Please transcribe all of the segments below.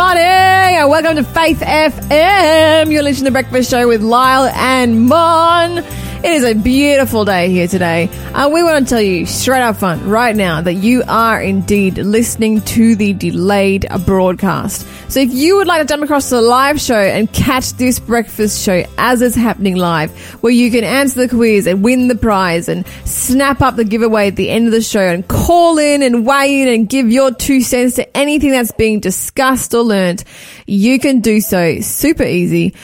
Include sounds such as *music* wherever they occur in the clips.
Morning and welcome to Faith FM. You're listening to Breakfast Show with Lyle and Mon. It is a beautiful day here today. Uh, we want to tell you straight up front right now that you are indeed listening to the delayed broadcast. So if you would like to jump across to the live show and catch this breakfast show as it's happening live, where you can answer the quiz and win the prize and snap up the giveaway at the end of the show and call in and weigh in and give your two cents to anything that's being discussed or learnt, you can do so super easy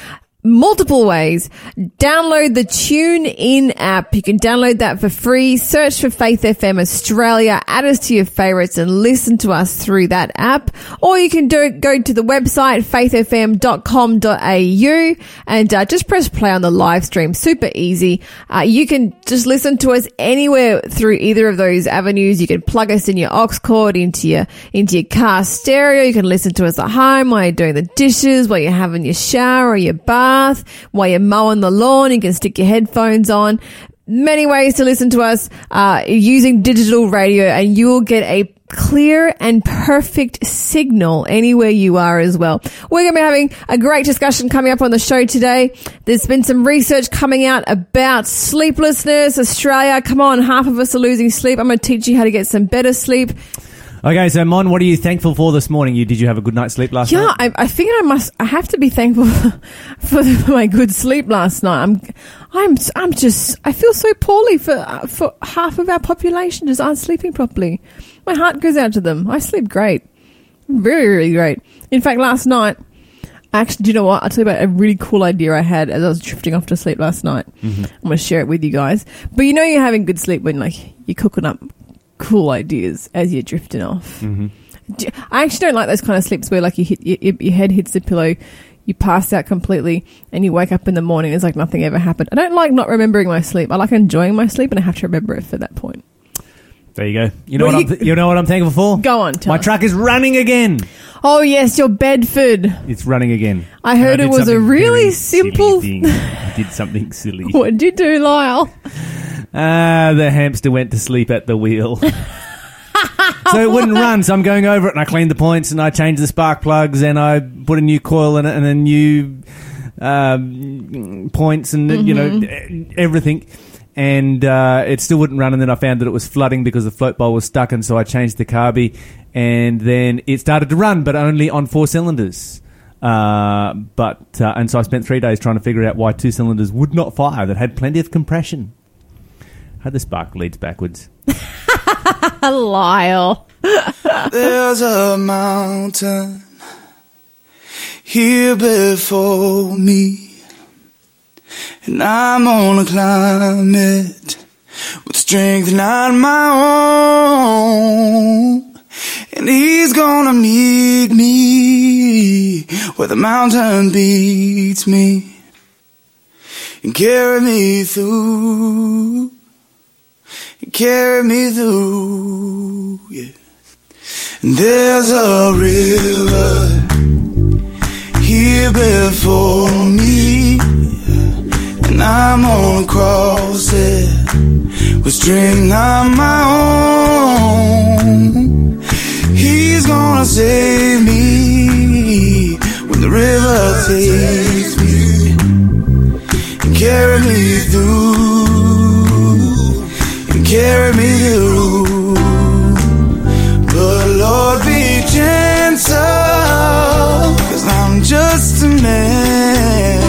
multiple ways. Download the Tune In app. You can download that for free. Search for Faith FM Australia, add us to your favorites and listen to us through that app. Or you can do go to the website faithfm.com.au and uh, just press play on the live stream. Super easy. Uh, you can just listen to us anywhere through either of those avenues. You can plug us in your aux cord into your into your car stereo. You can listen to us at home while you're doing the dishes, while you're having your shower or your bath, while you're mowing the lawn. You can stick your headphones on. Many ways to listen to us uh, using digital radio, and you will get a clear and perfect signal anywhere you are as well. We're going to be having a great discussion coming up on the show today. There's been some research coming out about sleeplessness. Australia, come on, half of us are losing sleep. I'm going to teach you how to get some better sleep. Okay, so Mon, what are you thankful for this morning? You did you have a good night's sleep last Yeah, night? Yeah, I, I think I must. I have to be thankful *laughs* for, for my good sleep last night. I'm, I'm, I'm just. I feel so poorly for uh, for half of our population just aren't sleeping properly. My heart goes out to them. I sleep great, very, really great. In fact, last night. Actually, do you know what? I'll tell you about a really cool idea I had as I was drifting off to sleep last night. I'm going to share it with you guys. But you know, you're having good sleep when like you're cooking up cool ideas as you're drifting off. Mm-hmm. I actually don't like those kind of sleeps where like you hit your, your head hits the pillow, you pass out completely, and you wake up in the morning. It's like nothing ever happened. I don't like not remembering my sleep. I like enjoying my sleep, and I have to remember it for that point. There you go. You know Well, what? you- I'm th- you know what I'm thankful for? Go on, My us. truck is running again. Oh yes, your Bedford. It's running again. I heard it was a really simple- thing. *laughs* I did something silly. What did you do, Lyle? Ah, the hamster went to sleep at the wheel. *laughs* so it wouldn't run. So I'm going over it and I cleaned the points and I changed the spark plugs and I put a new coil in it and a new um, points and you know e- everything. And uh, it still wouldn't run. And then I found that it was flooding because the float bowl was stuck. And so I changed the carby, and then it started to run, but only on four cylinders. Uh, but uh, and so I spent three days trying to figure out why two cylinders would not fire that had plenty of compression. How the spark leads backwards. *laughs* Lyle. There's a mountain here before me, and I'm gonna climb it with strength not my own. And he's gonna meet me where the mountain beats me and carry me through, and carry me through, yeah. There's a river here before me, and I'm gonna cross it with strength not my own. He's gonna save me when the river takes me and carry me through, and carry me through. But Lord, be gentle, cause I'm just a man.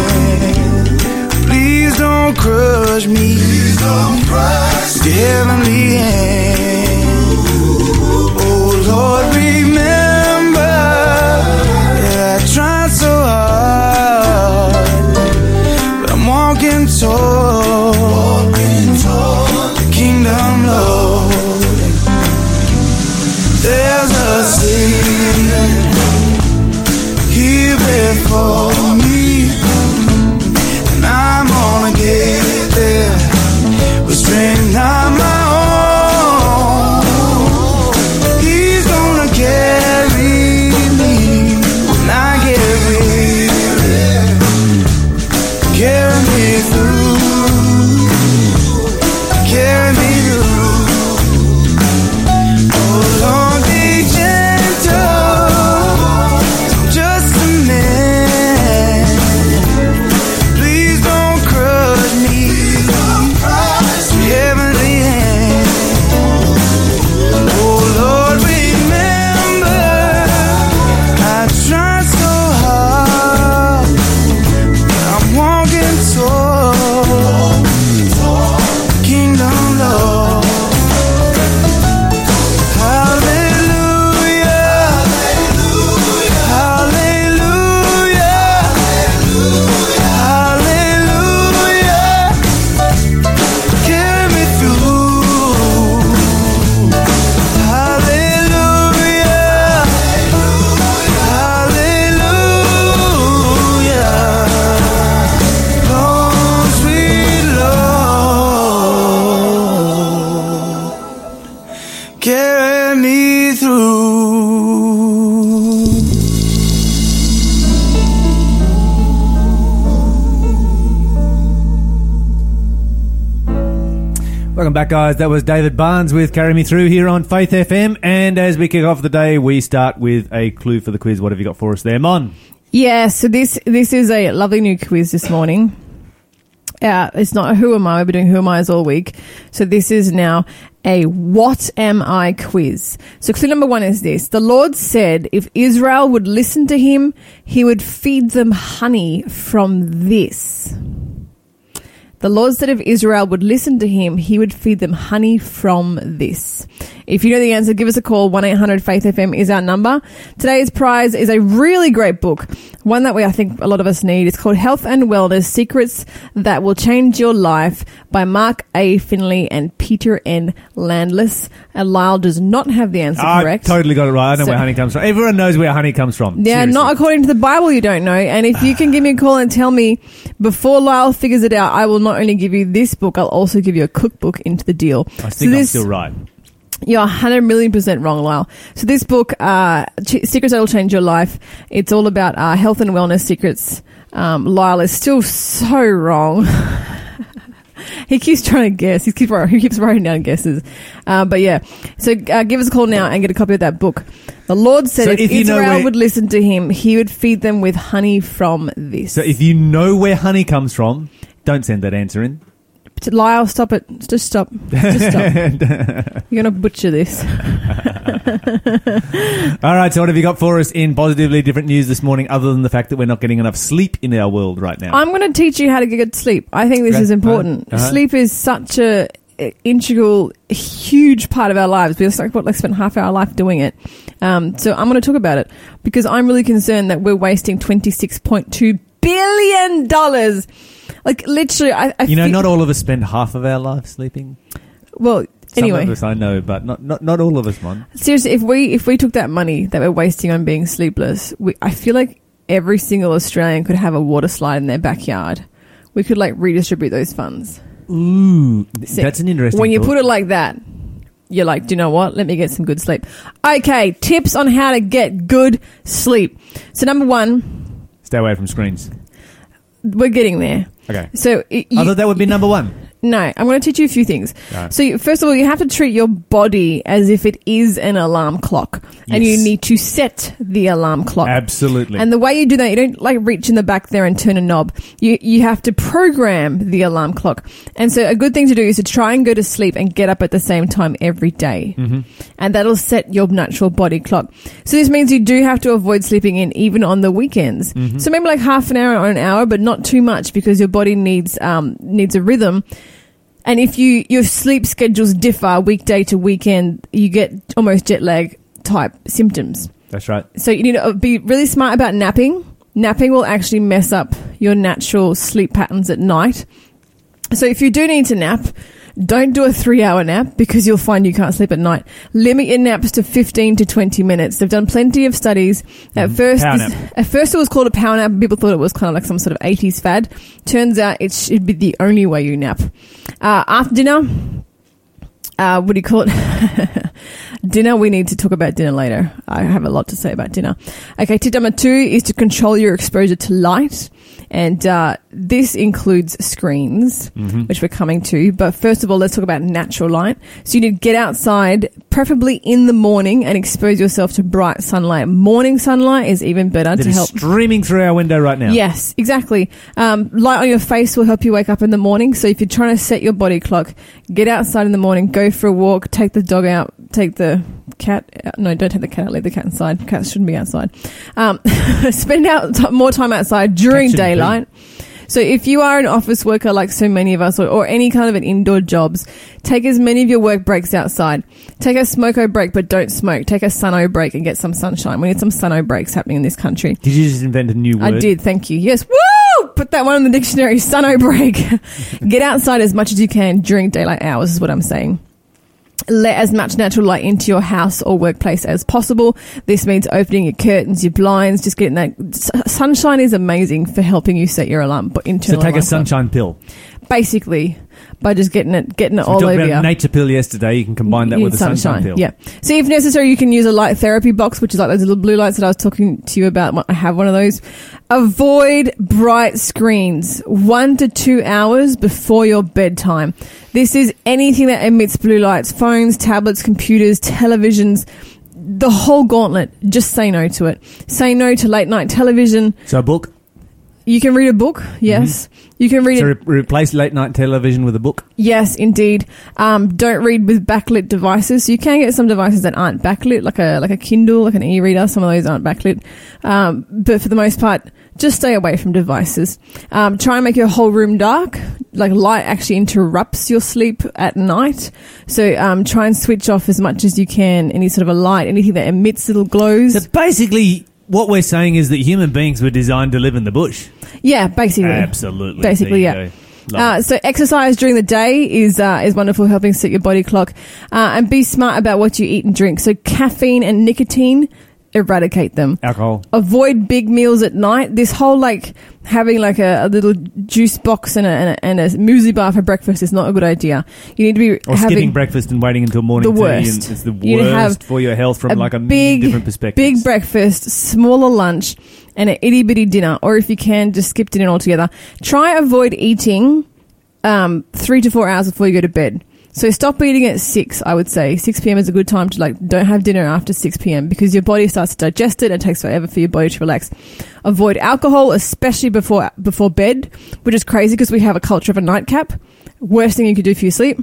Don't crush me. Please don't crush your heavenly hand. Oh Lord, remember that I tried so hard, but I'm walking toward the kingdom, Lord. There's a city here before guys. That was David Barnes with Carry Me Through here on Faith FM. And as we kick off the day, we start with a clue for the quiz. What have you got for us there, Mon? Yeah, so this this is a lovely new quiz this morning. Uh, it's not a who am I, we've been doing who am I's all week. So this is now a what am I quiz. So clue number one is this. The Lord said if Israel would listen to him, he would feed them honey from this. The Lord said if Israel would listen to him, he would feed them honey from this. If you know the answer, give us a call. 1-800-FAITH-FM is our number. Today's prize is a really great book. One that we, I think a lot of us need. is called Health and Wellness Secrets That Will Change Your Life by Mark A. Finley and Peter N. Landless. And Lyle does not have the answer I correct. totally got it right. I know So- where honey comes from. Everyone knows where honey comes from. Yeah, Seriously. not according to the Bible, you don't know. And if you can give me a call and tell me before Lyle figures it out, I will not only give you this book, I'll also give you a cookbook into the deal. I think I'm still right. You're 100 million percent wrong, Lyle. So this book, uh, Secrets That Will Change Your Life, it's all about uh, health and wellness secrets. Um, Lyle is still so wrong. *laughs* he keeps trying to guess. He keeps, he keeps writing down guesses. Uh, but yeah, so uh, give us a call now and get a copy of that book. The Lord said So if, if Israel where- would listen to him, he would feed them with honey from this. So if you know where honey comes from, don't send that answer in. Lyle, stop it. Just stop. Just stop. *laughs* You're going to butcher this. *laughs* All right, so what have you got for us in positively different news this morning, other than the fact that we're not getting enough sleep in our world right now? I'm going to teach you how to get good sleep. I think this is important. Uh-huh. Sleep is such a a integral, huge part of our lives. We like what like spent half our life doing it. Um, so I'm going to talk about it because I'm really concerned that we're wasting 26.2 billion dollars. Like literally, I, I you know, feel- not all of us spend half of our life sleeping. well. Some Anyway, of us I know, but not not, not all of us, Mon. seriously, if we if we took that money that we're wasting on being sleepless, we, I feel like every single Australian could have a water slide in their backyard. We could like redistribute those funds. Ooh, See, that's an interesting. When you thought. put it like that, you're like, do you know what? Let me get some good sleep. Okay, tips on how to get good sleep. So number one, stay away from screens. we're getting there. Okay, So you, I thought that would be number one. No, I'm going to teach you a few things. Right. So you, first of all, you have to treat your body as if it is an alarm clock, and you need to set the alarm clock. Absolutely. And the way you do that, you don't like reach in the back there and turn a knob. You you have to program the alarm clock. And so a good thing to do is to try and go to sleep and get up at the same time every day. Mm-hmm. And that'll set your natural body clock. So this means you do have to avoid sleeping in even on the weekends. Mm-hmm. So maybe like half an hour or an hour, but not too much because your body needs um needs a rhythm. And if you your sleep schedules differ weekday to weekend, you get almost jet lag type symptoms. That's right. So you need to uh, be really smart about napping. Napping will actually mess up your natural sleep patterns at night. So if you do need to nap, don't do a three hour nap because you'll find you can't sleep at night. Limit your naps to 15 to 20 minutes. They've done plenty of studies. At first, Power this- at first it was called a power nap. People thought it was kind of like some sort of 80s fad. Turns out it should be the only way you nap. Uh, after dinner, uh, what do you call it? *laughs* dinner, we need to talk about dinner later. I have a lot to say about dinner. Okay, tip number two is to control your exposure to light. And uh, this includes screens, Mm-hmm. which we're coming to. But first of all, let's talk about natural light. So you need to get outside, preferably in the morning, and expose yourself to bright sunlight. Morning sunlight is even better That to help. streaming through our window right now. Yes, exactly. Um, light on your face will help you wake up in the morning. So if you're trying to set your body clock, get outside in the morning, go for a walk, take the dog out, take the cat. Out. No, don't take the cat out. Leave the cat inside. Cats shouldn't be outside. Um, *laughs* spend out t- more time outside during be. Daylight. So if you are an office worker like so many of us or, or any kind of an indoor jobs, take as many of your work breaks outside. Take a smoko break, but don't smoke. Take a suno break and get some sunshine. We need some suno breaks happening in this country. Did you just invent a new word? I did, thank you. Yes, woo! Put that one in the dictionary. Suno break. *laughs* Get outside as much as you can during daylight hours, is what I'm saying. Let as much natural light into your house or workplace as possible. This means opening your curtains, your blinds, just getting that. Sunshine is amazing for helping you set your alarm, but into So take a sunshine pill. Basically by just getting it getting it So all over about you. nature pill yesterday. You can combine that You with the sunshine, pill. Yeah. So if necessary, you can use a light therapy box, which is like those little blue lights that I was talking to you about. I have one of those. Avoid bright screens one to two hours before your bedtime. This is anything that emits blue lights: phones, tablets, computers, televisions. The whole gauntlet. Just say no to it. Say no to late night television. So a book. You can read a book. Yes. You can read So re- replace late night television with a book. Yes, indeed. Um, don't read with backlit devices. You can get some devices that aren't backlit, like a like a Kindle, like an e-reader. Some of those aren't backlit, um, but for the most part, just stay away from devices. Um, try and make your whole room dark. Like light actually interrupts your sleep at night, so um, try and switch off as much as you can any sort of a light, anything that emits little glows. So basically, what we're saying is that human beings were designed to live in the bush. yeah, basically. Absolutely. Basically, yeah. Uh, so exercise during the day is uh, is wonderful, helping set your body clock, uh, and be smart about what you eat and drink. So caffeine and nicotine, eradicate them. Alcohol. Avoid big meals at night. This whole like having like a, a little juice box and a, and a and a muesli bar for breakfast is not a good idea. You need to be Or having skipping breakfast and waiting until morning the tea. worst. And it's the You worst have for your health from like a big, different perspectives. Big breakfast, smaller lunch, and an itty bitty dinner. Or if you can, just skip dinner altogether. Try avoid eating um, three to four hours before you go to bed. So stop eating at six. I would say six p.m. is a good time to like don't have dinner after six p.m. because your body starts to digest it and it takes forever for your body to relax. Avoid alcohol, especially before before bed, which is crazy because we have a culture of a nightcap. Worst thing you could do for your sleep.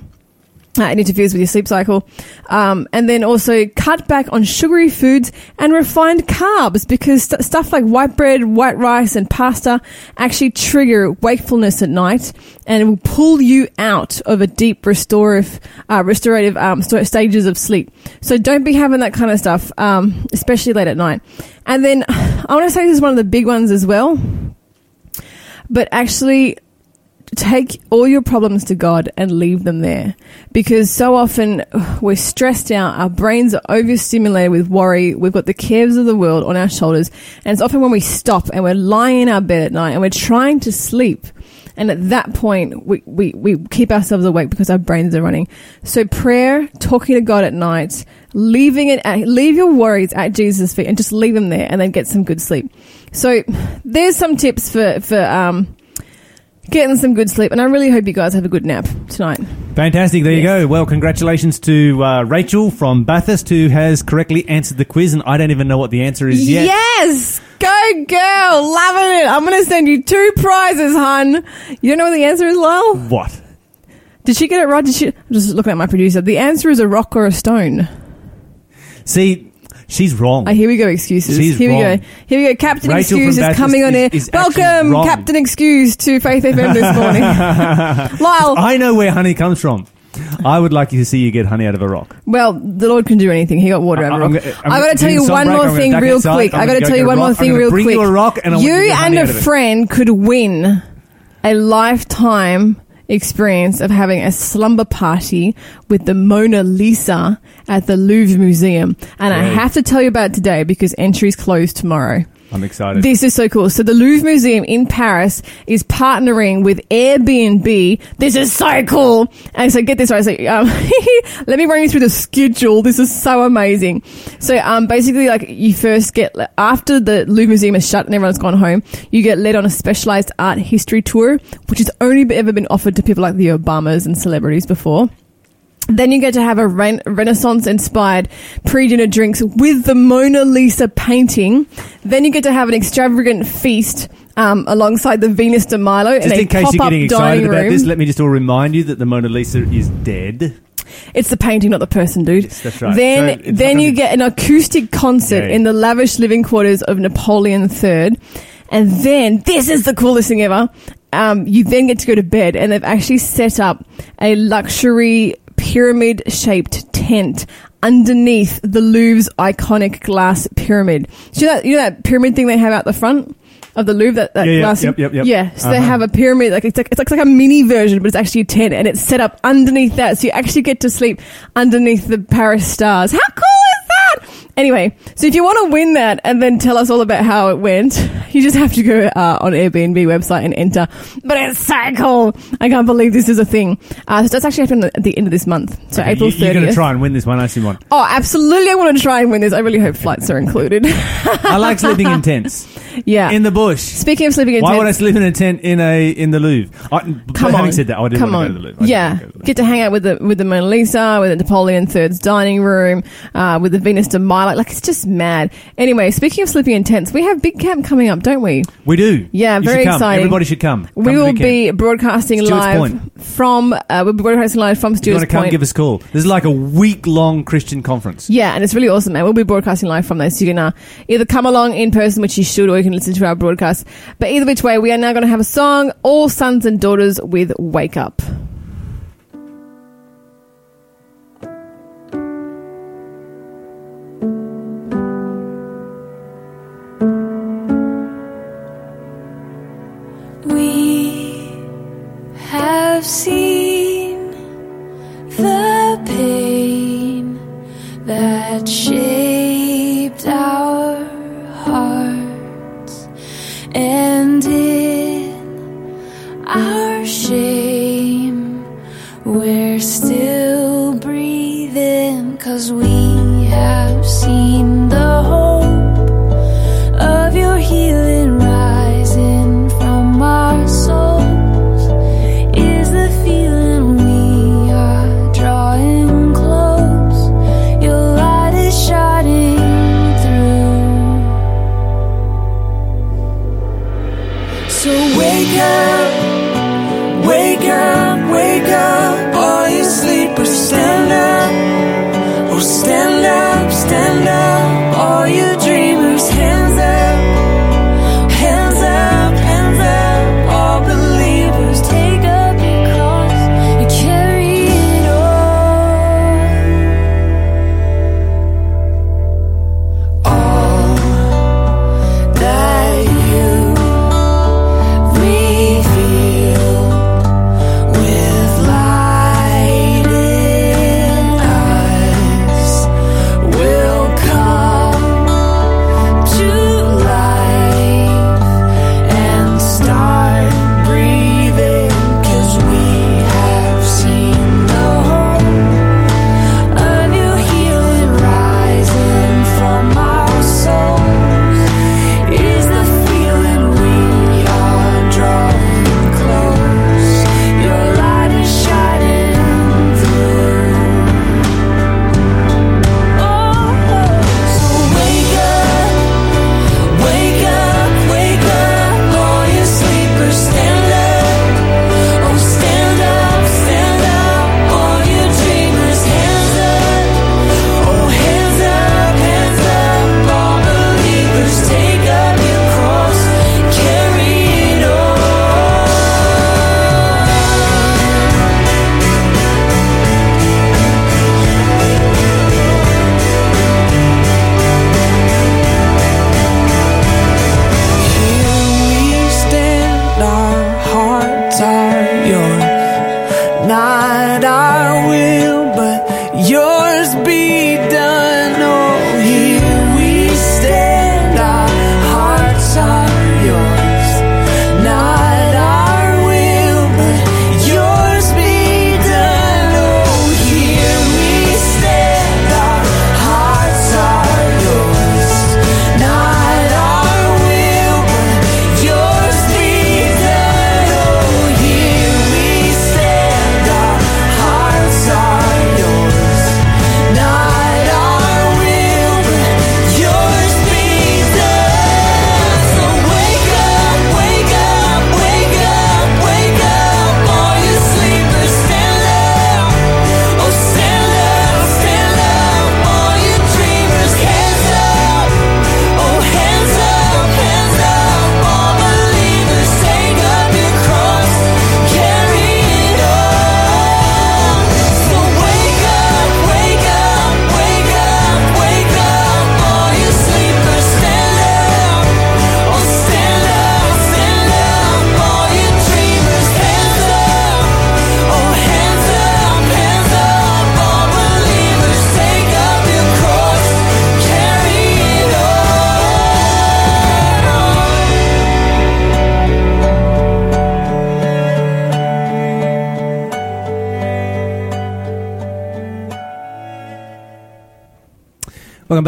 Uh, it interferes with your sleep cycle. Um, and then also cut back on sugary foods and refined carbs because st- stuff like white bread, white rice, and pasta actually trigger wakefulness at night and it will pull you out of a deep restorative, uh, restorative um, st- stages of sleep. So don't be having that kind of stuff, um, especially late at night. And then *sighs* I want to say this is one of the big ones as well, but actually take all your problems to God and leave them there. Because so often *sighs* we're stressed out, our brains are overstimulated with worry, we've got the cares of the world on our shoulders, and it's often when we stop and we're lying in our bed at night and we're trying to sleep. And at that point, we, we, we keep ourselves awake because our brains are running. So prayer, talking to God at night, leaving it, at, leave your worries at Jesus' feet and just leave them there and then get some good sleep. So *sighs* there's some tips for, for, um, getting some good sleep. And I really hope you guys have a good nap tonight. Fantastic. There you go. Well, congratulations to uh, Rachel from Bathurst who has correctly answered the quiz, and I don't even know what the answer is yet. Yes! Go girl! Loving it! I'm gonna send you two prizes, hun. You don't know what the answer is, Lyle? What? Did she get it right? Did she? I'm just looking at my producer. The answer is a rock or a stone. See, she's wrong. Oh, here we go, excuses. She's here we go. Here we go. Captain Rachel Excuse is coming on is- air. is Welcome. Captain Excuse to Faith FM this *laughs* morning. Lyle, I know where honey comes from. I would like you to see you get honey out of a rock. well, the Lord can do anything. He got water out of a I'm rock. gonna- I'm I got to tell you one break. more I'm thing real inside. quick. I'm got to tell you one more. I'm thing real quick. you and I you to you get honey and a friend could win a lifetime experience of having a slumber party with the Mona Lisa at the Louvre Museum. And I have to tell you about today because entries close tomorrow. I'm excited. This is so cool. So the Louvre Museum in Paris is partnering with Airbnb. This is so cool. And so get this right. So, um, *laughs* let me run you through the schedule. This is so amazing. So, um, basically like you first get, after the Louvre Museum is shut and everyone's gone home, you get led on a specialized art history tour, which has only ever been offered to people like the Obamas and celebrities before. Then you get to have a ren- Renaissance inspired pre dinner drinks with the Mona Lisa painting. Then you get to have an extravagant feast um, alongside the Venus de Milo just in in case you're getting excited about room. this, let me just all remind you that the Mona Lisa is dead. It's the painting, not the person, dude. Yes, that's right. Then, So then you get an acoustic concert Yeah. in the lavish living quarters of Napoleon III. And then, this is the coolest thing ever. Um, you then get to go to bed, and they've actually set up a luxury pyramid shaped tent underneath the Louvre's iconic glass pyramid. So you know that, you know that pyramid thing they have out the front? Of the Louvre, that, that Yeah, yeah, glass. yep, yep, yep. Yeah, so they Uh-huh. have a pyramid, like it's like it's like, it's like a mini version, but it's actually a tent, and it's set up underneath that, so you actually get to sleep underneath the Paris stars. How cool? Anyway, so if you want to win that and then tell us all about how it went, You just have to go uh, on Airbnb website and enter. But it's so cool. I can't believe this is a thing. Uh, so that's actually happening at the end of this month. So April You, you're going to try and win this one, I see one. Oh, absolutely. I want to try and win this. I really hope flights are included. I like sleeping in tents *laughs* yeah. in the bush. Speaking of sleeping in tents. Why tents, would I sleep in a tent in a in the Louvre? I, but Come having on. said that, I didn't Come want on. go to the Louvre. I didn't yeah. want to go to the Get to hang out with the with the Mona Lisa, with the Napoleon III's dining room, uh, with the Venus de Milo. Like it's just mad. Anyway, speaking of sleeping in tents, we have Big Camp coming up, don't we? We do. Yeah, You very come. exciting. Everybody should come. Come we to will be broadcasting Stuarts live Point. from uh, we'll be broadcasting live from If you want to come, Point. give us a call. This is like a week long Christian conference. Yeah, and it's really awesome, man. We'll be broadcasting live from there, so you can uh, either come along in person, which you should, or you can listen to our broadcast. But either which way, we are now going to have a song, All Sons and Daughters with Wake Up. We have seen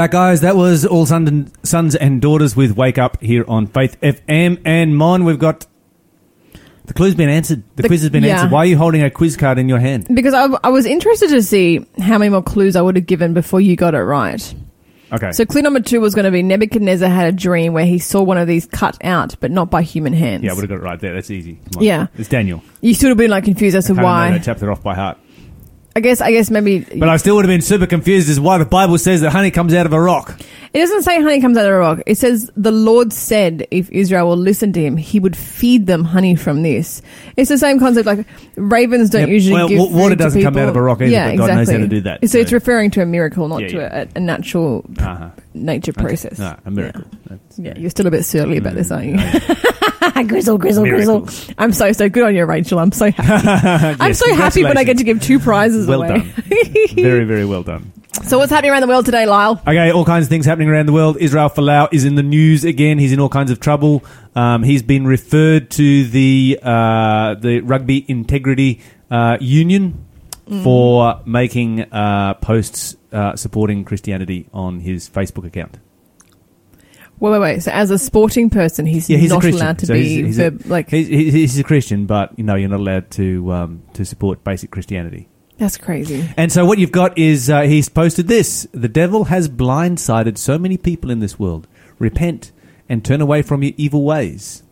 Back, guys. That was all sons and daughters with Wake Up here on Faith FM. And mine, we've got the clue's been answered. The, The- quiz has been yeah. answered. Why are you holding a quiz card in your hand? Because I, I was interested to see how many more clues I would have given before you got it right. Okay. So clue number two was going to be Nebuchadnezzar had a dream where he saw one of these cut out, but not by human hands. yeah, I would have got it right there. That's easy. Yeah. It's Daniel. You should have been like confused as to I know why. that chapter off by heart. I guess. I guess maybe. But I still would have been super confused as why the Bible says that honey comes out of a rock. It doesn't say honey comes out of a rock. It says the Lord said if Israel will listen to him, he would feed them honey from this. It's the same concept. Like ravens don't Yep. usually Well, give wa- water food to doesn't come people. out of a rock either, Yeah, but God knows exactly. how to do that, So, it's referring to a miracle, not Yeah, to yeah. A, a natural Uh-huh. nature Okay. process. No, a miracle. That's- Yeah, you're still a bit surly about this, aren't you? Mm, *laughs* grizzle, grizzle, Miracles. grizzle. I'm so so good on you, Rachel. I'm so happy. *laughs* I'm Yes, so happy when I get to give two prizes Well away. done. very, very well done. *laughs* so what's happening around the world today, Lyle? Okay, all kinds of things happening around the world. Israel Folau is in the news again. He's in all kinds of trouble. Um, he's been referred to the uh, the Rugby Integrity uh, Union for making uh, posts uh, supporting Christianity on his Facebook account. Wait, wait, wait. So as a sporting person, he's, Yeah, he's not Christian. allowed to So be he's- he's a- verb- like. He's, he's, he's a Christian, but you know you're not allowed to um, to support basic Christianity. That's crazy. And so what you've got is uh, he's posted this: the devil has blindsided so many people in this world. Repent and turn away from your evil ways.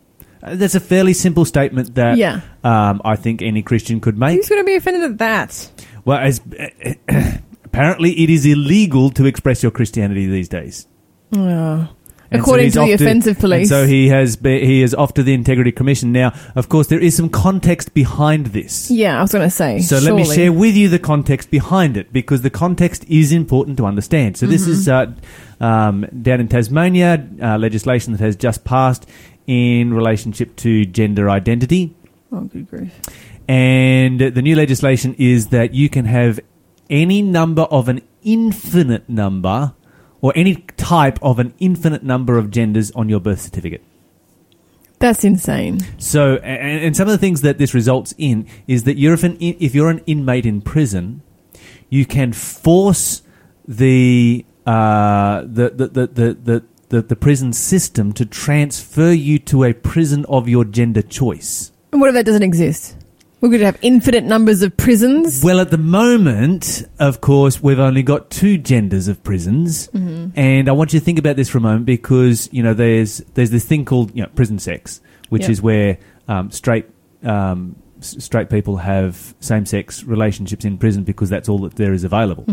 Uh, that's a fairly simple statement that Yeah. um, I think any Christian could make. Who's going to be offended at that? Well, as *coughs* apparently it is illegal to express your Christianity these days. Oh. And According he's to the off offensive police. and so he has be, he is off to the Integrity Commission now. Of course, there is some context behind this. Yeah, I was going to say. So let me share with you the context behind it because the context is important to understand. So this Mm-hmm. is uh, um, down in Tasmania, uh, legislation that has just passed in relationship to gender identity, Oh, good grief. and the new legislation is that you can have any number of an infinite number or any type of an infinite number of genders on your birth certificate. That's insane. So, and, and some of the things that this results in is that you're if, an, if you're an inmate in prison, you can force the uh, the, the, the, the, the, the, the prison system to transfer you to a prison of your gender choice. And what if that doesn't exist? We're going to have infinite numbers of prisons. Well, at the moment, of course, we've only got two genders of prisons, and I want you to think about this for a moment because you know there's there's this thing called you know prison sex, which Yeah. is where um, straight um, straight people have same sex relationships in prison because that's all that there is available.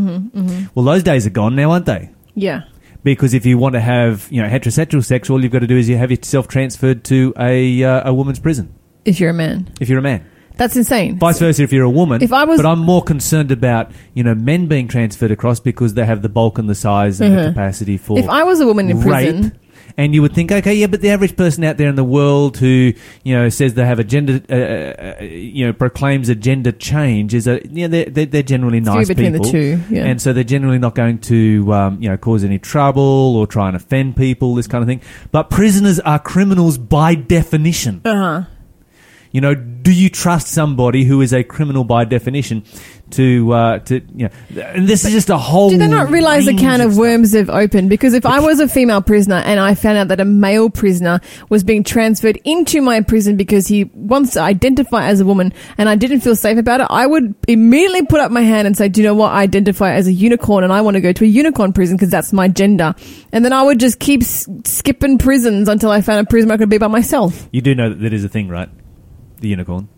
Well, those days are gone now, aren't they? Yeah. Because if you want to have you know heterosexual sex, all you've got to do is you have yourself transferred to a uh, a woman's prison If you're a man. if you're a man. That's insane. Vice versa, if you're a woman. If I was- but I'm more concerned about you know men being transferred across because they have the bulk and the size and the Mhm. capacity for If I was a woman in rape. prison, And you would think, okay, yeah, but the average person out there in the world who you know says they have a gender, uh, uh, you know, proclaims a gender change is a yeah, they're they're, they're generally it's nice between people. the two. Yeah. And so they're generally not going to, um, you know, cause any trouble or try and offend people, this kind of thing. But prisoners are criminals by definition. uh huh. You know, do you trust somebody who is a criminal by definition to, uh, to, you know, and this is just a whole. Do they not realise the can of stuff. worms they've opened? Because if I was a female prisoner and I found out that a male prisoner was being transferred into my prison because he wants to identify as a woman and I didn't feel safe about it, I would immediately put up my hand and say, do you know what? I identify as a unicorn and I want to go to a unicorn prison because that's my gender. And then I would just keep s- skipping prisons until I found a prison where I could be by myself. You do know that that is a thing, right? The unicorn.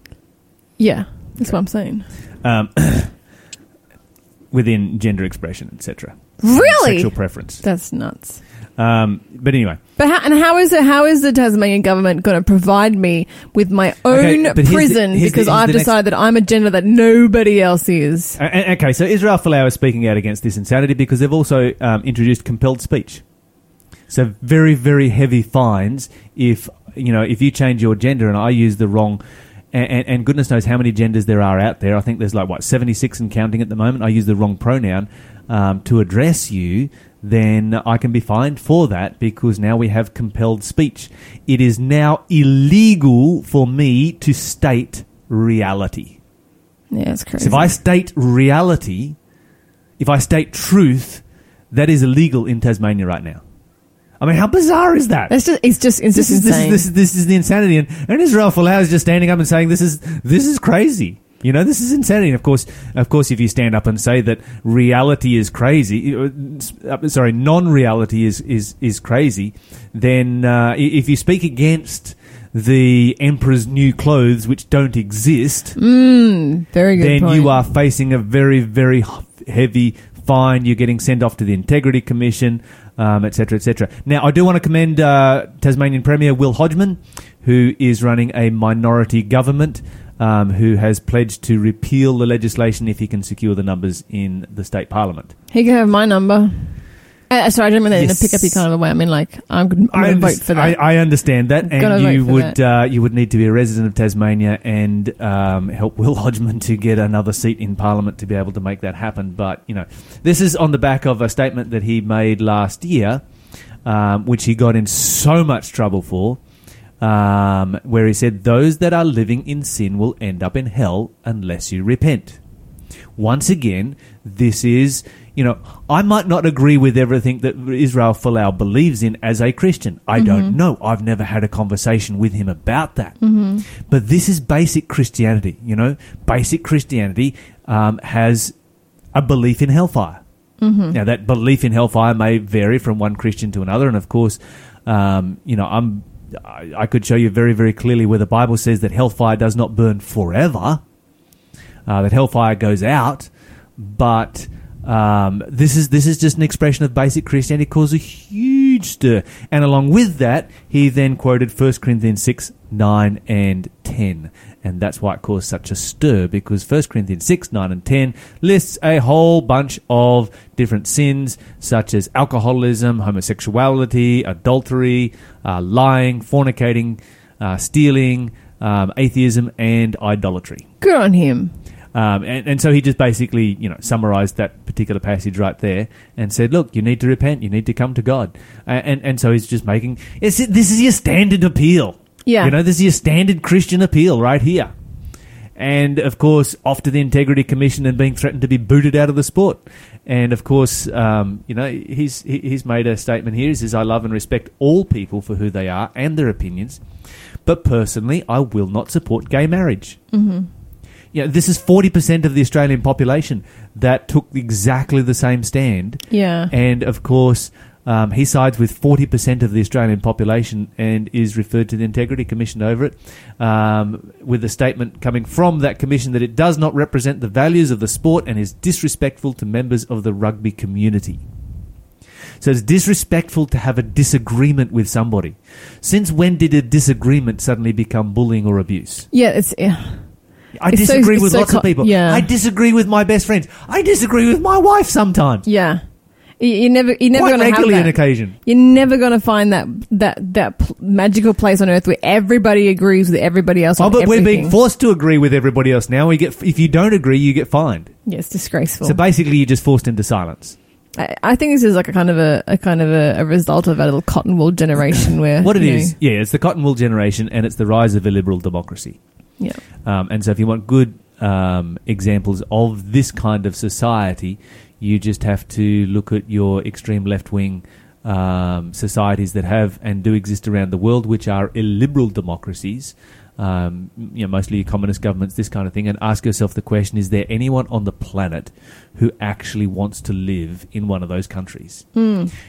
Yeah, that's what I'm saying. Um, *coughs* within gender expression, etc. Really? Sexual preference. That's nuts. Um, but anyway. But how, and how is it? How is the Tasmanian government going to provide me with my Okay, own but here's the- prison here's the- because here's I've the next- decided that I'm a gender that nobody else is? Uh, okay, so Israel Folau is speaking out against this insanity because they've also um, introduced compelled speech. So very, very heavy fines if you know if you change your gender and I use the wrong. And, and, goodness knows how many genders there are out there. I think there's like what 76 and counting at the moment. I use the wrong pronoun um, to address you. Then I can be fined for that because now we have compelled speech. It is now illegal for me to state reality. Yeah, it's crazy. So if I state reality, if I state truth, that is illegal in Tasmania right now. I mean, how bizarre is that? That's just it's just it's this just is this is, this is this is the insanity, and, and Israel Folau is just standing up and saying this is this is crazy. You know, this is insanity. And of course, of course, if you stand up and say that reality is crazy, uh, uh, sorry, non-reality is is is crazy, then uh, if you speak against the emperor's new clothes, which don't exist, Very good. then point. you are facing a very, very heavy fine. You're getting sent off to the Integrity Commission, um, etc. cetera, et cetera. Now, I do want to commend uh, Tasmanian Premier Will Hodgman, who is running a minority government. Um, who has pledged to repeal the legislation if he can secure the numbers in the state parliament? He can have my number. Uh, sorry, I didn't mean that in a Yes. pick uppy kind of a way. I mean, like, I'm, going to vote for that. I, I understand that, and you would uh, you would need to be a resident of Tasmania and um, help *laughs* Will Hodgman to get another seat in Parliament to be able to make that happen. But you know, this is on the back of a statement that he made last year, um, which he got in so much trouble for. Um, where he said, Those that are living in sin will end up in hell unless you repent once again, this is, you know, I might not agree with everything that Israel Folau believes in as a Christian. I don't know. I've never had a conversation with him about that. But this is basic Christianity, you know. Basic Christianity um, has a belief in hellfire. Now, that belief in hellfire may vary from one Christian to another, and of course, um, you know, I'm. I I could show you very, very clearly where the Bible says that hellfire does not burn forever uh, that hellfire goes out, but um, this is this is just an expression of basic Christianity, caused a huge stir. And along with that, he then quoted 1 Corinthians six, nine, and ten, and that's why it caused such a stir because 1 Corinthians six, nine, and ten lists a whole bunch of different sins such as alcoholism, homosexuality, adultery, uh, lying, fornicating, uh, stealing. Um, atheism and idolatry. Good on him. Um, and, and so he just basically, you know, summarized that particular passage right there and said, look, you need to repent. You need to come to God. Uh, and, and so he's just making, this is your standard appeal. Yeah. You know, this is your standard Christian appeal right here. And of course, off to the Integrity Commission and being threatened to be booted out of the sport. And of course, um, you know, he's, he's made a statement here. He says, I love and respect all people for who they are and their opinions. But personally, I will not support gay marriage. Mm-hmm. You know, this is 40% of the Australian population that took exactly the same stand. Yeah. And of course, um, he sides with 40% of the Australian population and is referred to the Integrity Commission over it, um, with a statement coming from that commission that it does not represent the values of the sport and is disrespectful to members of the rugby community. So it's disrespectful to have a disagreement with somebody. Since when did a disagreement suddenly become bullying or abuse? yeah, it's. Yeah. I It's disagree it's with so lots co- of people. yeah. I disagree with my best friends. I disagree with my wife sometimes. Yeah. You- You're never, you're never going to have that. occasion. You're never going to find that that that pl- magical place on earth where everybody agrees with everybody else. Oh, but we're being forced to agree with everybody else now. We get if you don't agree, you get fined. Yeah, it's disgraceful. So basically, you're just forced into silence. I, I think this is like a kind of a, a kind of a, a result of our little cotton wool generation *laughs* where What it is, know, yeah, it's the cotton wool generation, and it's the rise of illiberal democracy. Yeah, Um, and so, if you want good um, examples of this kind of society, you just have to look at your extreme left wing um, societies that have and do exist around the world, which are illiberal democracies. Um, you know, mostly communist governments, this kind of thing, and ask yourself the question: Is there anyone on the planet who actually wants to live in one of those countries?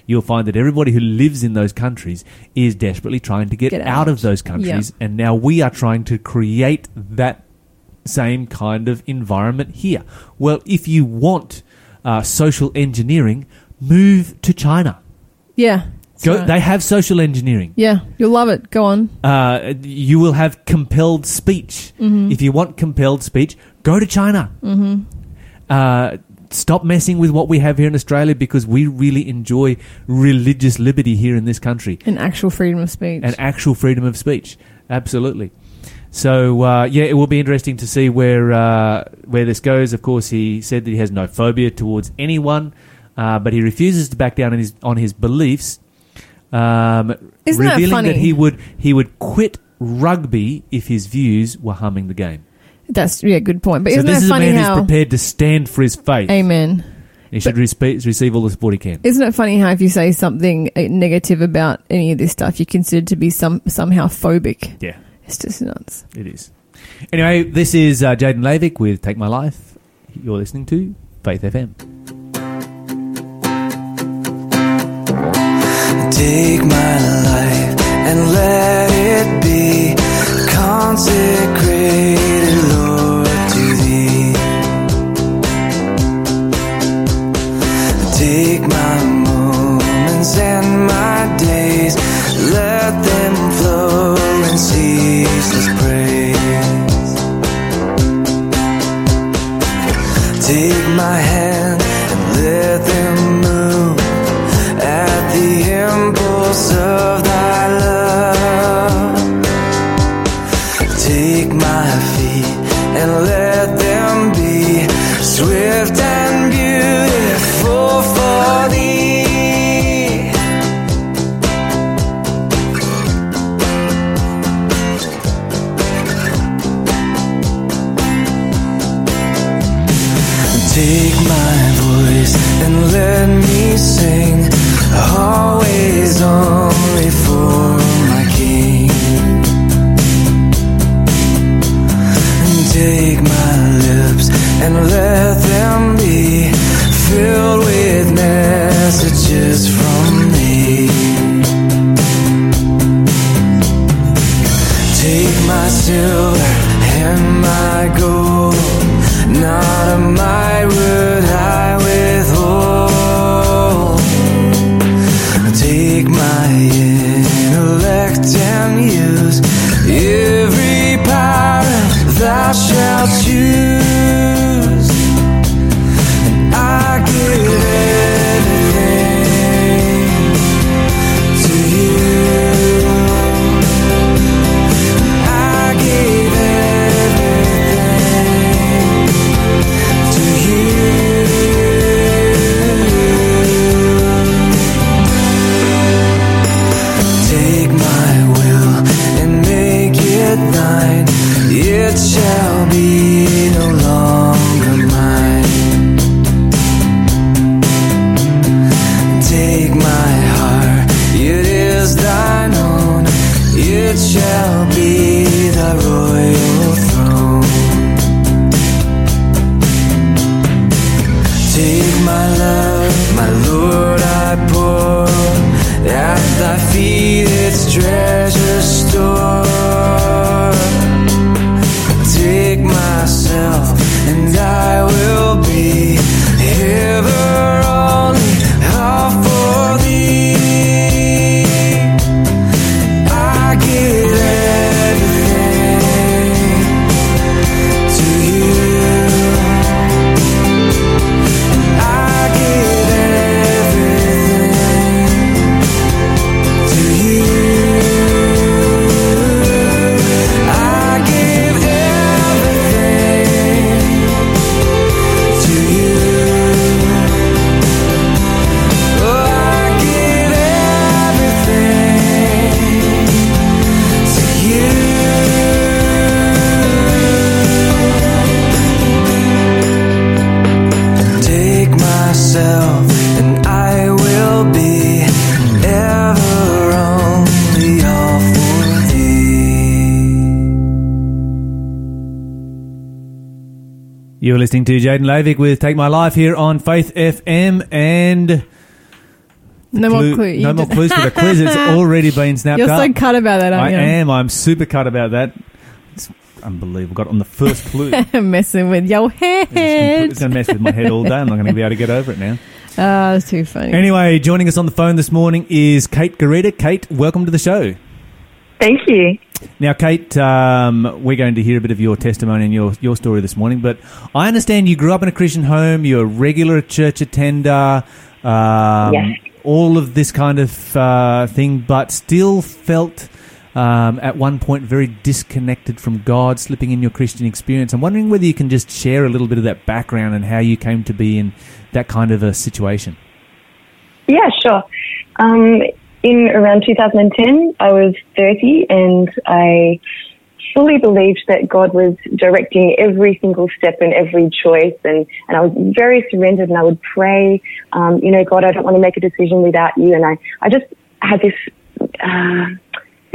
You'll find that everybody who lives in those countries is desperately trying to get, Get out. out. of those countries, and now we are trying to create that same kind of environment here. Well, if you want uh, social engineering, move to China. yeah. Go, right. They have social engineering. yeah, you'll love it. Go on. Uh, you will have compelled speech. If you want compelled speech, go to China. Mm-hmm. Uh, stop messing with what we have here in Australia because we really enjoy religious liberty here in this country An actual freedom of speech. and actual freedom of speech. Absolutely. So uh, yeah, it will be interesting to see where uh, where this goes. Of course, he said that he has no phobia towards anyone, uh, but he refuses to back down on his on his beliefs. Um, Isn't that revealing funny? he would he would quit rugby if his views were harming the game. That's yeah, good point. But so isn't this that is a funny man how? who's prepared to stand for his faith. Amen. He should respe- receive all the support he can. Isn't it funny how if you say something uh, negative about any of this stuff, you're considered to be some somehow phobic? Yeah, It's just nuts. it is. Anyway, this is uh, Jadon Lavik with Take My Life. You're listening to Faith FM. Take my life and let it be consecrated, Lord, to thee. Take my moments and my days, let them flow in ceaseless praise. Take my hand and let them move impulse always only for my King. And take my lips and let them be filled with messages from thee. Take my silver listening to Jadon Lavik with Take My Life here on Faith FM and No more clue- clue. You no more did- clues for the quiz. It's *laughs* already been snapped You're up. so cut about that, I aren't you? am. I'm super cut about that. It's unbelievable. Got on the first clue. It's *laughs* Messing with your head. going to mess with my head all day. I'm not going to be able to get over it now. *laughs* Ah, that's too funny. Anyway, joining us on the phone this morning is Kate Garita. Kate, welcome to the show. Thank you. Now, Kate, um, we're going to hear a bit of your testimony and your, your story this morning, but I understand you grew up in a Christian home, you're a regular church attender, um, Yes. all of this kind of uh, thing, but still felt um, at one point very disconnected from God, slipping in your Christian experience. I'm wondering whether you can just share a little bit of that background and how you came to be in that kind of a situation. Yeah, sure. In around 2010, I was 30 and I fully believed that God was directing every single step and every choice, and and I was very surrendered, and I would pray, um, you know, God, I don't want to make a decision without you, and I I just had this. Uh,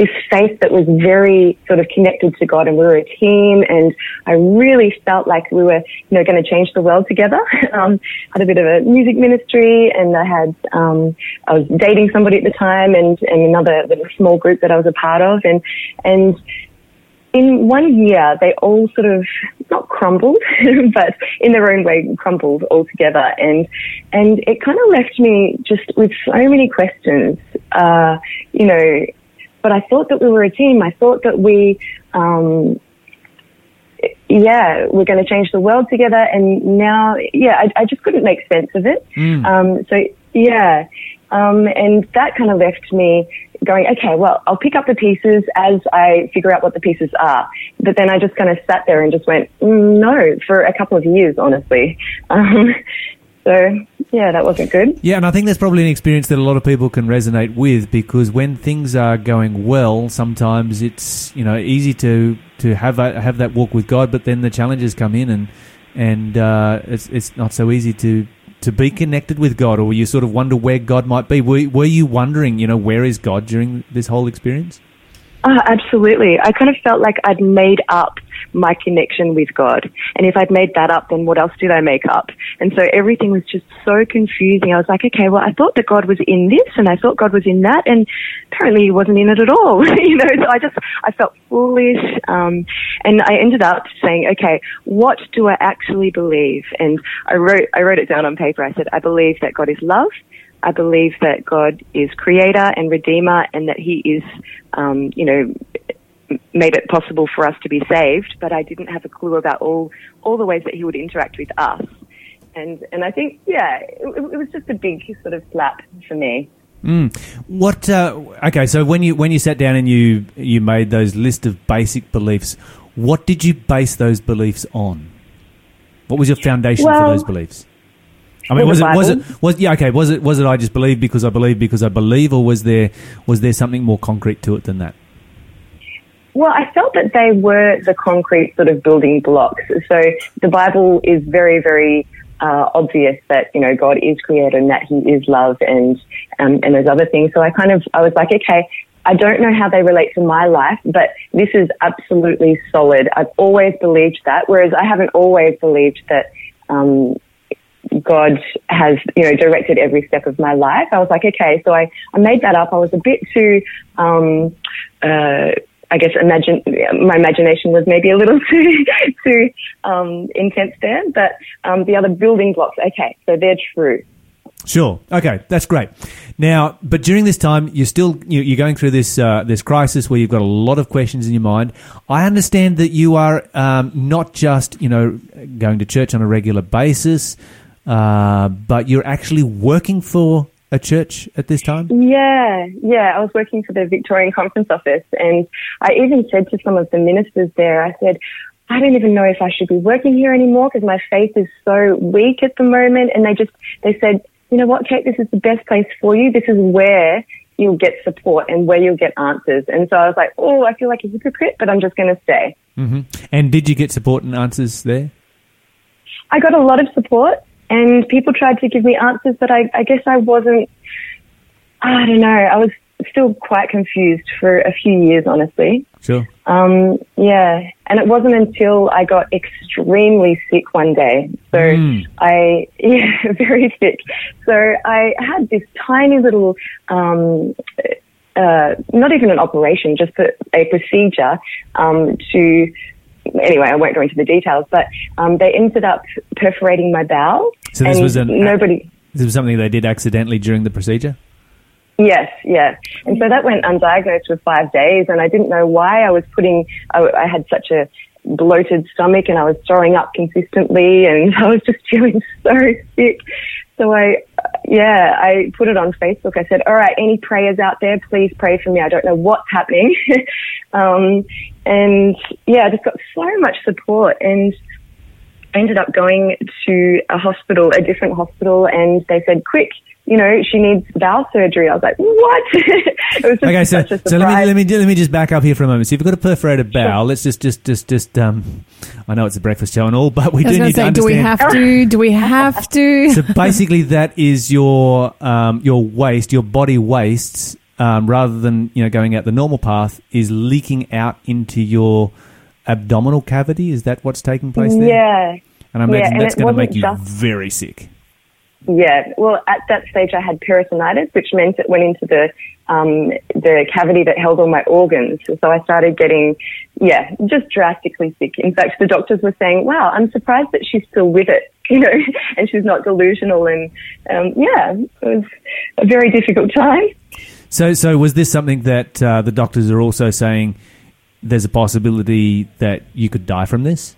this faith that was very sort of connected to God and we were a team and I really felt like we were, you know, going to change the world together. *laughs* Um, had a bit of a music ministry and I had, um, I was dating somebody at the time and, and another little small group that I was a part of and, and in one year, they all sort of not crumbled, *laughs* but in their own way crumbled altogether, and and it kind of left me just with so many questions. Uh, you know, but I thought that we were a team. I thought that we, um, yeah, we're going to change the world together. And now, yeah, I, I just couldn't make sense of it. Um, so yeah, um, and that kind of left me going, okay, well, I'll pick up the pieces as I figure out what the pieces are. But then I just kind of sat there and just went, mm, no, for a couple of years, honestly. *laughs* Um, so yeah, that wasn't good. Yeah, and I think that's probably an experience that a lot of people can resonate with because when things are going well, sometimes it's you know easy to to have a, have that walk with God, but then the challenges come in and and uh, it's it's not so easy to to be connected with God, or you sort of wonder where God might be. Were were you wondering, you know, where is God during this whole experience? Oh, absolutely. I kind of felt like I'd made up my connection with God. And if I'd made that up, then what else did I make up? And so everything was just so confusing. I was like, okay, well, I thought that God was in this and I thought God was in that and apparently he wasn't in it at all. *laughs* you know, so I just, I felt foolish. Um, and I ended up saying, okay, what do I actually believe? And I wrote, I wrote it down on paper. I said, I believe that God is love. I believe that God is creator and redeemer and that he is, um, you know, made it possible for us to be saved, but I didn't have a clue about all, all the ways that he would interact with us. And, and I think, yeah, it, it was just a big sort of slap for me. Mm. What? Uh, okay, so when you when you sat down and you you made those list of basic beliefs, what did you base those beliefs on? What was your foundation for those beliefs? I mean, was it was it was yeah okay? Was it was it I just believe because I believe because I believe, or was there was there something more concrete to it than that? Well, I felt that they were the concrete sort of building blocks. So the Bible is very, very uh, obvious that you know God is creator and that He is love, and um, and there's other things. So I kind of I was like, okay, I don't know how they relate to my life, but this is absolutely solid. I've always believed that, whereas I haven't always believed that. Um, God has, you know, directed every step of my life. I was like, okay, so I, I made that up. I was a bit too, um, uh, I guess imagine my imagination was maybe a little *laughs* too too um, intense there, but um, the other building blocks, okay, so they're true. Sure. Okay, that's great. Now, but during this time, you're still you- you're going through this uh, this crisis where you've got a lot of questions in your mind. I understand that you are um, not just you know going to church on a regular basis, uh, but you're actually working for a church at this time. Yeah, yeah. I was working for the Victorian Conference Office, and I even said to some of the ministers there, I said. I don't even know if I should be working here anymore because my faith is so weak at the moment. And they just, they said, you know what, Kate, this is the best place for you. This is where you'll get support and where you'll get answers. And so I was like, oh, I feel like a hypocrite, but I'm just going to stay. hmm And did you get support and answers there? I got a lot of support and people tried to give me answers, but I, I guess I wasn't, I don't know, I was still quite confused for a few years, honestly. Sure. Um, yeah, and it wasn't until I got extremely sick one day. So Mm. I, *laughs* yeah, very sick. So I had this tiny little, um, uh, not even an operation, just a, a procedure um, to. Anyway, I won't go into the details, but um, they ended up perforating my bowel. So this and was an- nobody. This was something they did accidentally during the procedure. Yes, yeah. And so that went undiagnosed for five days, and I didn't know why I was putting, I, I had such a bloated stomach and I was throwing up consistently, and *laughs* I was just feeling *laughs* so sick. So I, yeah, I put it on Facebook. I said, all right, any prayers out there, please pray for me. I don't know what's happening. *laughs* um, and yeah, I just got so much support and I ended up going to a hospital, a different hospital, and they said, quick, you know, she needs bowel surgery. I was like, what? *laughs* it was just Okay, so such a so let me let me let me just back up here for a moment. So if you've got a perforated bowel, let's just just just just um, I know it's a breakfast show and all, but we do need to say, to do we have to? Do we have to? so basically, that is your um, your waste, your body wastes, um, rather than you know going out the normal path, is leaking out into your abdominal cavity. Is that what's taking place there? Yeah. and I imagine and that's going to make you just- very sick. Yeah, well, at that stage, I had peritonitis, which meant it went into the um, the cavity that held all my organs. So I started getting, yeah, just drastically sick. In fact, the doctors were saying, "Wow, I'm surprised that she's still with it, *laughs* you know, and she's not delusional." And um, yeah, it was a very difficult time. So, so was this something that uh, the doctors are also saying? There's a possibility that you could die from this.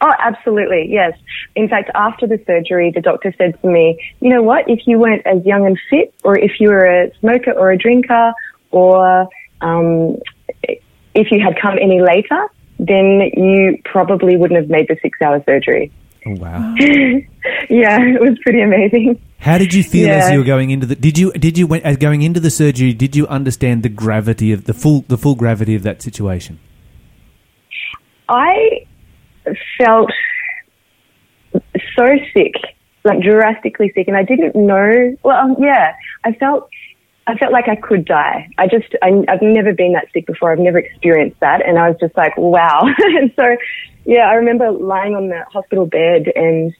Oh, absolutely, yes. In fact, after the surgery, the doctor said to me, you know what, if you weren't as young and fit, or if you were a smoker or a drinker, or um, if you had come any later, then you probably wouldn't have made the six hour surgery. Oh, wow. *laughs* Yeah, it was pretty amazing. How did you feel as you were going into the? Did you did you when- as going into the surgery? Did you understand the gravity of the full the full gravity of that situation? I felt so sick, like drastically sick, and I didn't know. Well, um, yeah, I felt. I felt like I could die. I just, I, I've never been that sick before. I've never experienced that. And I was just like, wow. *laughs* and so, yeah, I remember lying on the hospital bed and,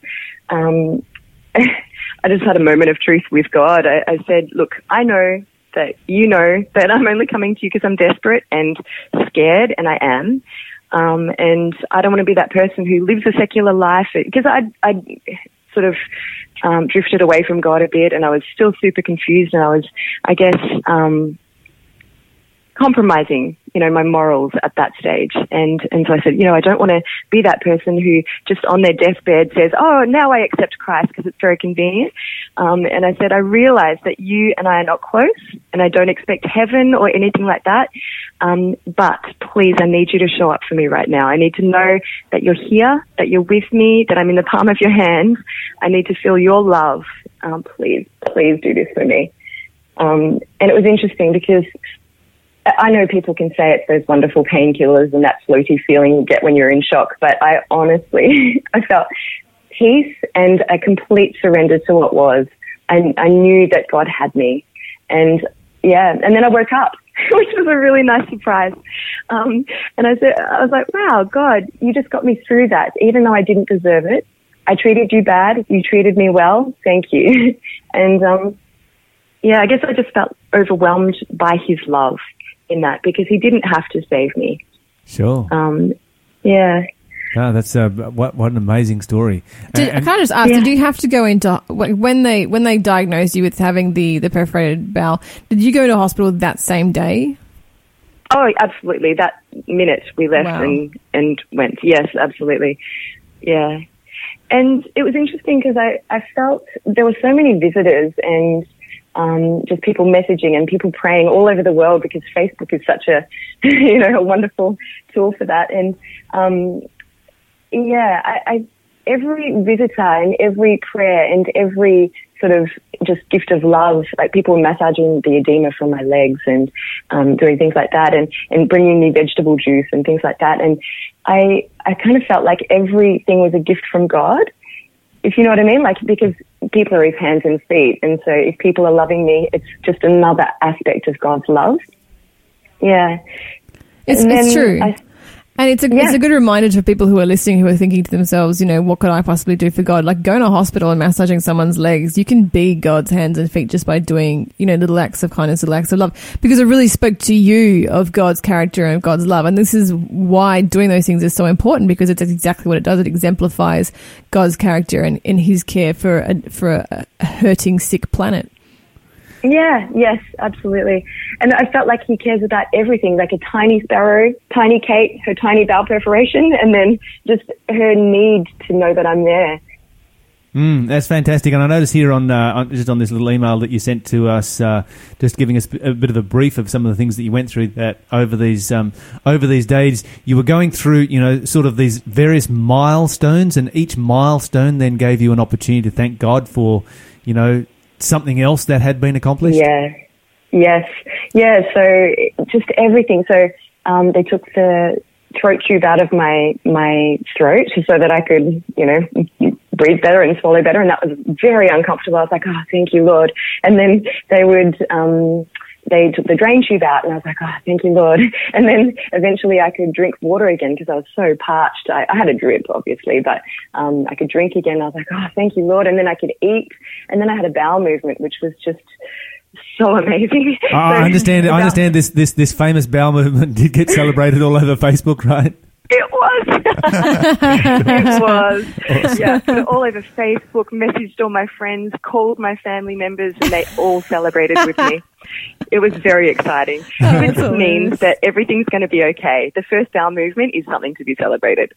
um, *laughs* I just had a moment of truth with God. I, I said, look, I know that you know that I'm only coming to you because I'm desperate and scared, and I am. Um, and I don't want to be that person who lives a secular life because I, I sort of um, drifted away from God a bit, and I was still super confused, and I was, I guess, um, compromising, you know, my morals at that stage. And, and so I said, you know, I don't want to be that person who just on their deathbed says, oh, now I accept Christ because it's very convenient. Um, and I said, I realize that you and I are not close and I don't expect heaven or anything like that. Um, but please, I need you to show up for me right now. I need to know that you're here, that you're with me, that I'm in the palm of your hand. I need to feel your love. Um, please, please do this for me. Um, and it was interesting because I know people can say it's those wonderful painkillers and that floaty feeling you get when you're in shock, but I honestly, *laughs* I felt peace and a complete surrender to what was. I, I knew that God had me. And yeah, and then I woke up, *laughs* which was a really nice surprise. Um, and I said, I was like, wow, God, you just got me through that, even though I didn't deserve it. I treated you bad. You treated me well. Thank you. *laughs* and, um, yeah, I guess I just felt overwhelmed by his love in that because he didn't have to save me. Sure. Um, yeah. Ah, that's uh, what what an amazing story. Did, And- can I just ask? Yeah. Did you have to go into when they when they diagnosed you with having the the perforated bowel? Did you go to hospital that same day? Oh, absolutely. That minute we left Wow. and, and went. Yes, absolutely. Yeah. And it was interesting because I, I felt there were so many visitors and um, just people messaging and people praying all over the world because Facebook is such a, *laughs* you know, a wonderful tool for that. And um, yeah, I, I every visitor and every prayer and every sort of just gift of love, like people massaging the edema from my legs and um, doing things like that, and and bringing me vegetable juice and things like that. And I I kind of felt like everything was a gift from God, if you know what I mean. Like because people are His hands and feet, and so if people are loving me, it's just another aspect of God's love. Yeah, It's, it's true. I- and it's a Yeah. it's a good reminder to people who are listening who are thinking to themselves, you know, what could I possibly do for God? Like going to a hospital and massaging someone's legs, you can be God's hands and feet just by doing, you know, little acts of kindness, little acts of love. Because it really spoke to you of God's character and of God's love. And this is why doing those things is so important because it's exactly what it does. It exemplifies God's character and in his care for a, for a hurting, sick planet. Yeah, yes, absolutely. And I felt like he cares about everything, like a tiny sparrow, tiny Kate, her tiny bowel perforation, and then just her need to know that I'm there. Mm, that's fantastic, and I noticed here on, uh, on just on this little email that you sent to us, uh, just giving us a bit of a brief of some of the things that you went through. That over these um, over these days, you were going through, you know, sort of these various milestones, and each milestone then gave you an opportunity to thank God for, you know, something else that had been accomplished? Yeah. Yes. Yeah. So just everything. So um, they took the throat tube out of my my throat so that I could, you know, breathe better and swallow better, and that was very uncomfortable. I was like, oh, thank you, Lord. And then they would. Um, they took the drain tube out and I was like, oh, thank you, Lord. *laughs* And then eventually I could drink water again because I was so parched. I, I had a drip, obviously, but um, I could drink again. I was like, oh, thank you, Lord. And then I could eat. And then I had a bowel movement, which was just so *laughs* amazing. Oh, I understand. I understand this, this, this famous bowel movement *laughs* did get celebrated all over Facebook, right? It was. it was. Yeah, put all over Facebook, messaged all my friends, called my family members, and they all celebrated with me. It was very exciting. *laughs* it that's just means that everything's going to be okay. The first bowel movement is something to be celebrated.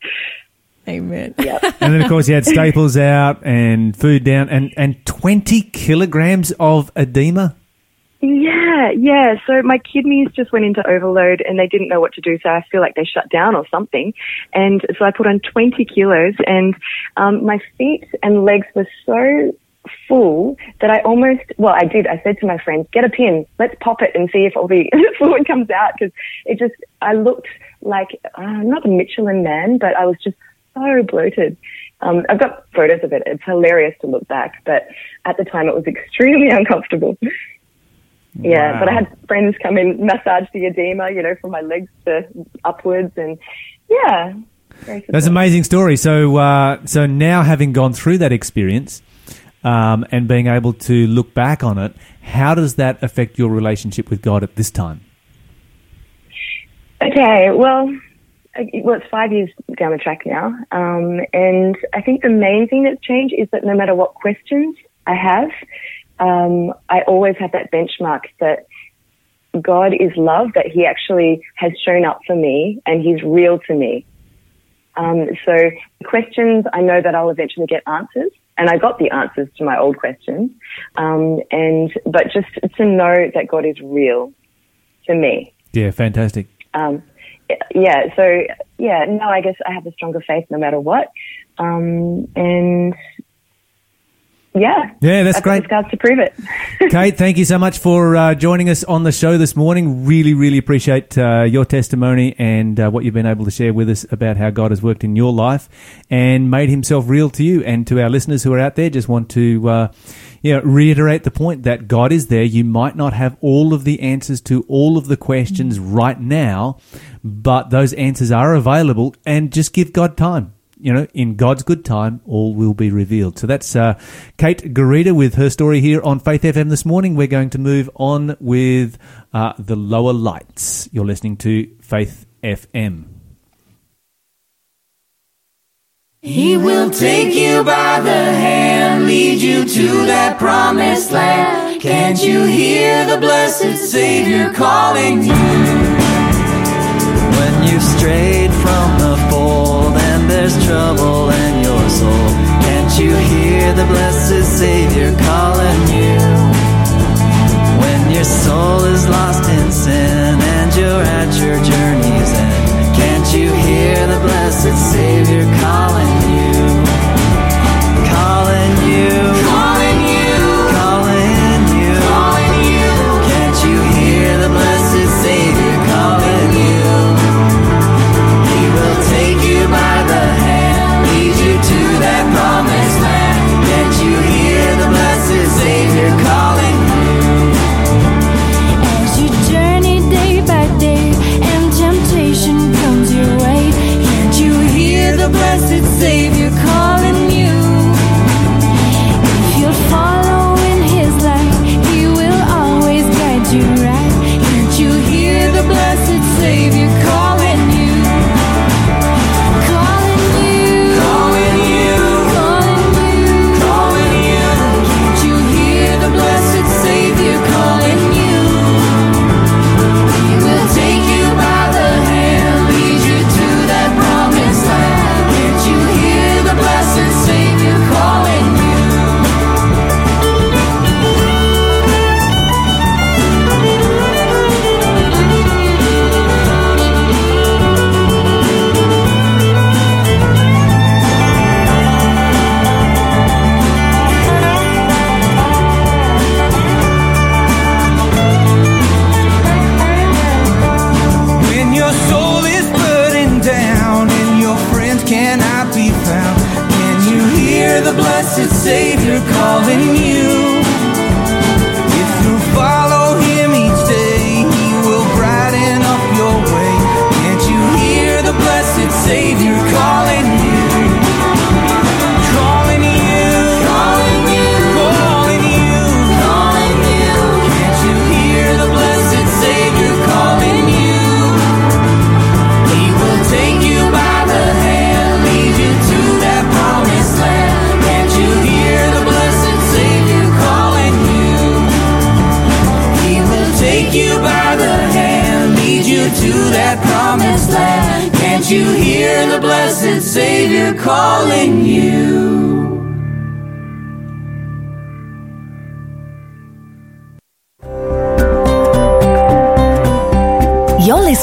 Amen. Yeah. *laughs* And then, of course, you had staples out and food down and, and 20 kilograms of edema. Yeah, yeah. So my kidneys just went into overload and they didn't know what to do. So I feel like they shut down or something. And so I put on 20 kilos and um, my feet and legs were so full that I almost, well, I did. I said to my friends, get a pin. Let's pop it and see if all the fluid comes out because it just, I looked like, uh, not a Michelin man, but I was just so bloated. Um, I've got photos of it. It's hilarious to look back, but at the time it was extremely *laughs* uncomfortable. Yeah, Wow. but I had friends come in, massage the edema, you know, from my legs to upwards, and yeah. That's an amazing story. So, uh, so now having gone through that experience um, and being able to look back on it, how does that affect your relationship with God at this time? Okay, well, well, it's five years down the track now, um, and I think the main thing that's changed is that no matter what questions I have, um, I always have that benchmark that God is love, that He actually has shown up for me, and He's real to me. Um, so questions, I know that I'll eventually get answers, and I got the answers to my old questions. Um, and but just to know that God is real to me. Yeah, fantastic. Um, yeah, so yeah, no, I guess I have a stronger faith no matter what. Um, and yeah, Yeah, that's I've great. scars to prove it. *laughs* Kate, thank you so much for uh, joining us on the show this morning. Really, really appreciate uh, your testimony and uh, what you've been able to share with us about how God has worked in your life and made Himself real to you. And to our listeners who are out there, just want to uh, you know, reiterate the point that God is there. You might not have all of the answers to all of the questions right now, but those answers are available, and just give God time you know, in God's good time, all will be revealed. So that's uh, Kate Garita with her story here on Faith FM this morning. We're going to move on with uh, the lower lights. You're listening to Faith FM. He will take you by the hand, lead you to that promised land. Can't you hear the blessed Savior calling you? When you've strayed from the fold and there's trouble in your soul, can't you hear the blessed Savior calling you? When your soul is lost in sin and you're at your journey's end, can't you hear the blessed Savior calling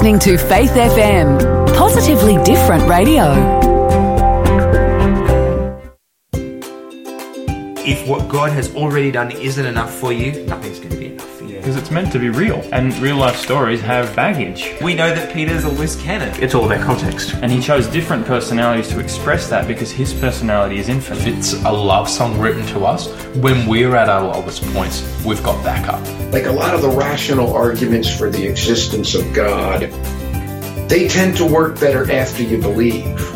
listening to Faith FM, positively different radio. If what God has already done isn't enough for you, nothing's going to be. Because it's meant to be real, and real life stories have baggage. We know that Peter's a loose cannon. It's all about context. And he chose different personalities to express that because his personality is infinite. If it's a love song written to us. When we're at our lowest points, we've got backup. Like a lot of the rational arguments for the existence of God, they tend to work better after you believe.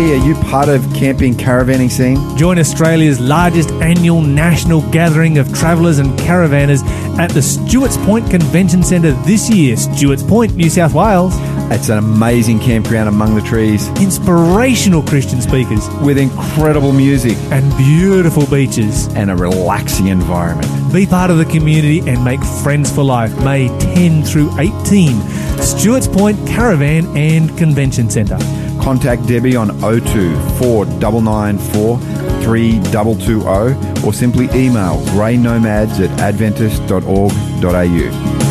Are you part of camping caravanning scene? Join Australia's largest annual national gathering of travellers and caravanners at the Stuarts Point Convention Centre this year, Stuarts Point, New South Wales. It's an amazing campground among the trees Inspirational Christian speakers with incredible music and beautiful beaches. and a relaxing environment. Be part of the community and make friends for life. May 10 through 18. Stuarts Point Caravan and Convention Centre. Contact Debbie on 02 4994 3220 or simply email greynomads at adventist.org.au.